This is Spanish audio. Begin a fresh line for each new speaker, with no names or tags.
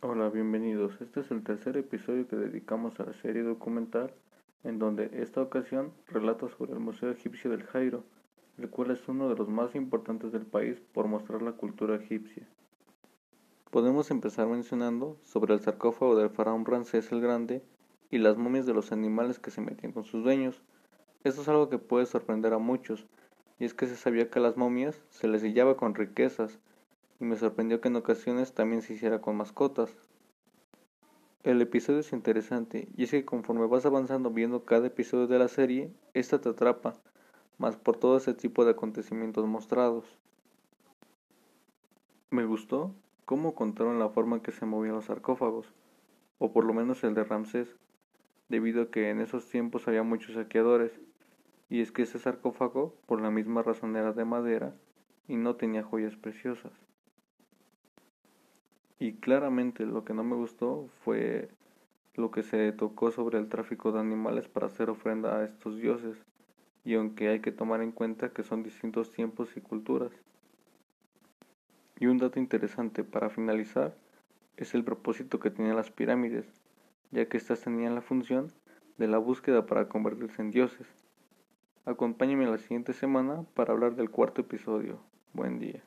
Hola, bienvenidos. Este es el tercer episodio que dedicamos a la serie documental, en donde esta ocasión relata sobre el Museo Egipcio del Jairo, el cual es uno de los más importantes del país por mostrar la cultura egipcia. Podemos empezar mencionando sobre el sarcófago del faraón Ramsés el Grande y las momias de los animales que se metían con sus dueños. Esto es algo que puede sorprender a muchos, y es que se sabía que a las momias se les sellaba con riquezas, y me sorprendió que en ocasiones también se hiciera con mascotas. El episodio es interesante, y es que conforme vas avanzando viendo cada episodio de la serie, esta te atrapa, más por todo ese tipo de acontecimientos mostrados. Me gustó cómo contaron la forma en que se movían los sarcófagos, o por lo menos el de Ramsés, debido a que en esos tiempos había muchos saqueadores, y es que ese sarcófago por la misma razón era de madera y no tenía joyas preciosas. Y claramente lo que no me gustó fue lo que se tocó sobre el tráfico de animales para hacer ofrenda a estos dioses, y aunque hay que tomar en cuenta que son distintos tiempos y culturas. Y un dato interesante para finalizar es el propósito que tenían las pirámides, ya que éstas tenían la función de la búsqueda para convertirse en dioses. Acompáñenme la siguiente semana para hablar del cuarto episodio. Buen día.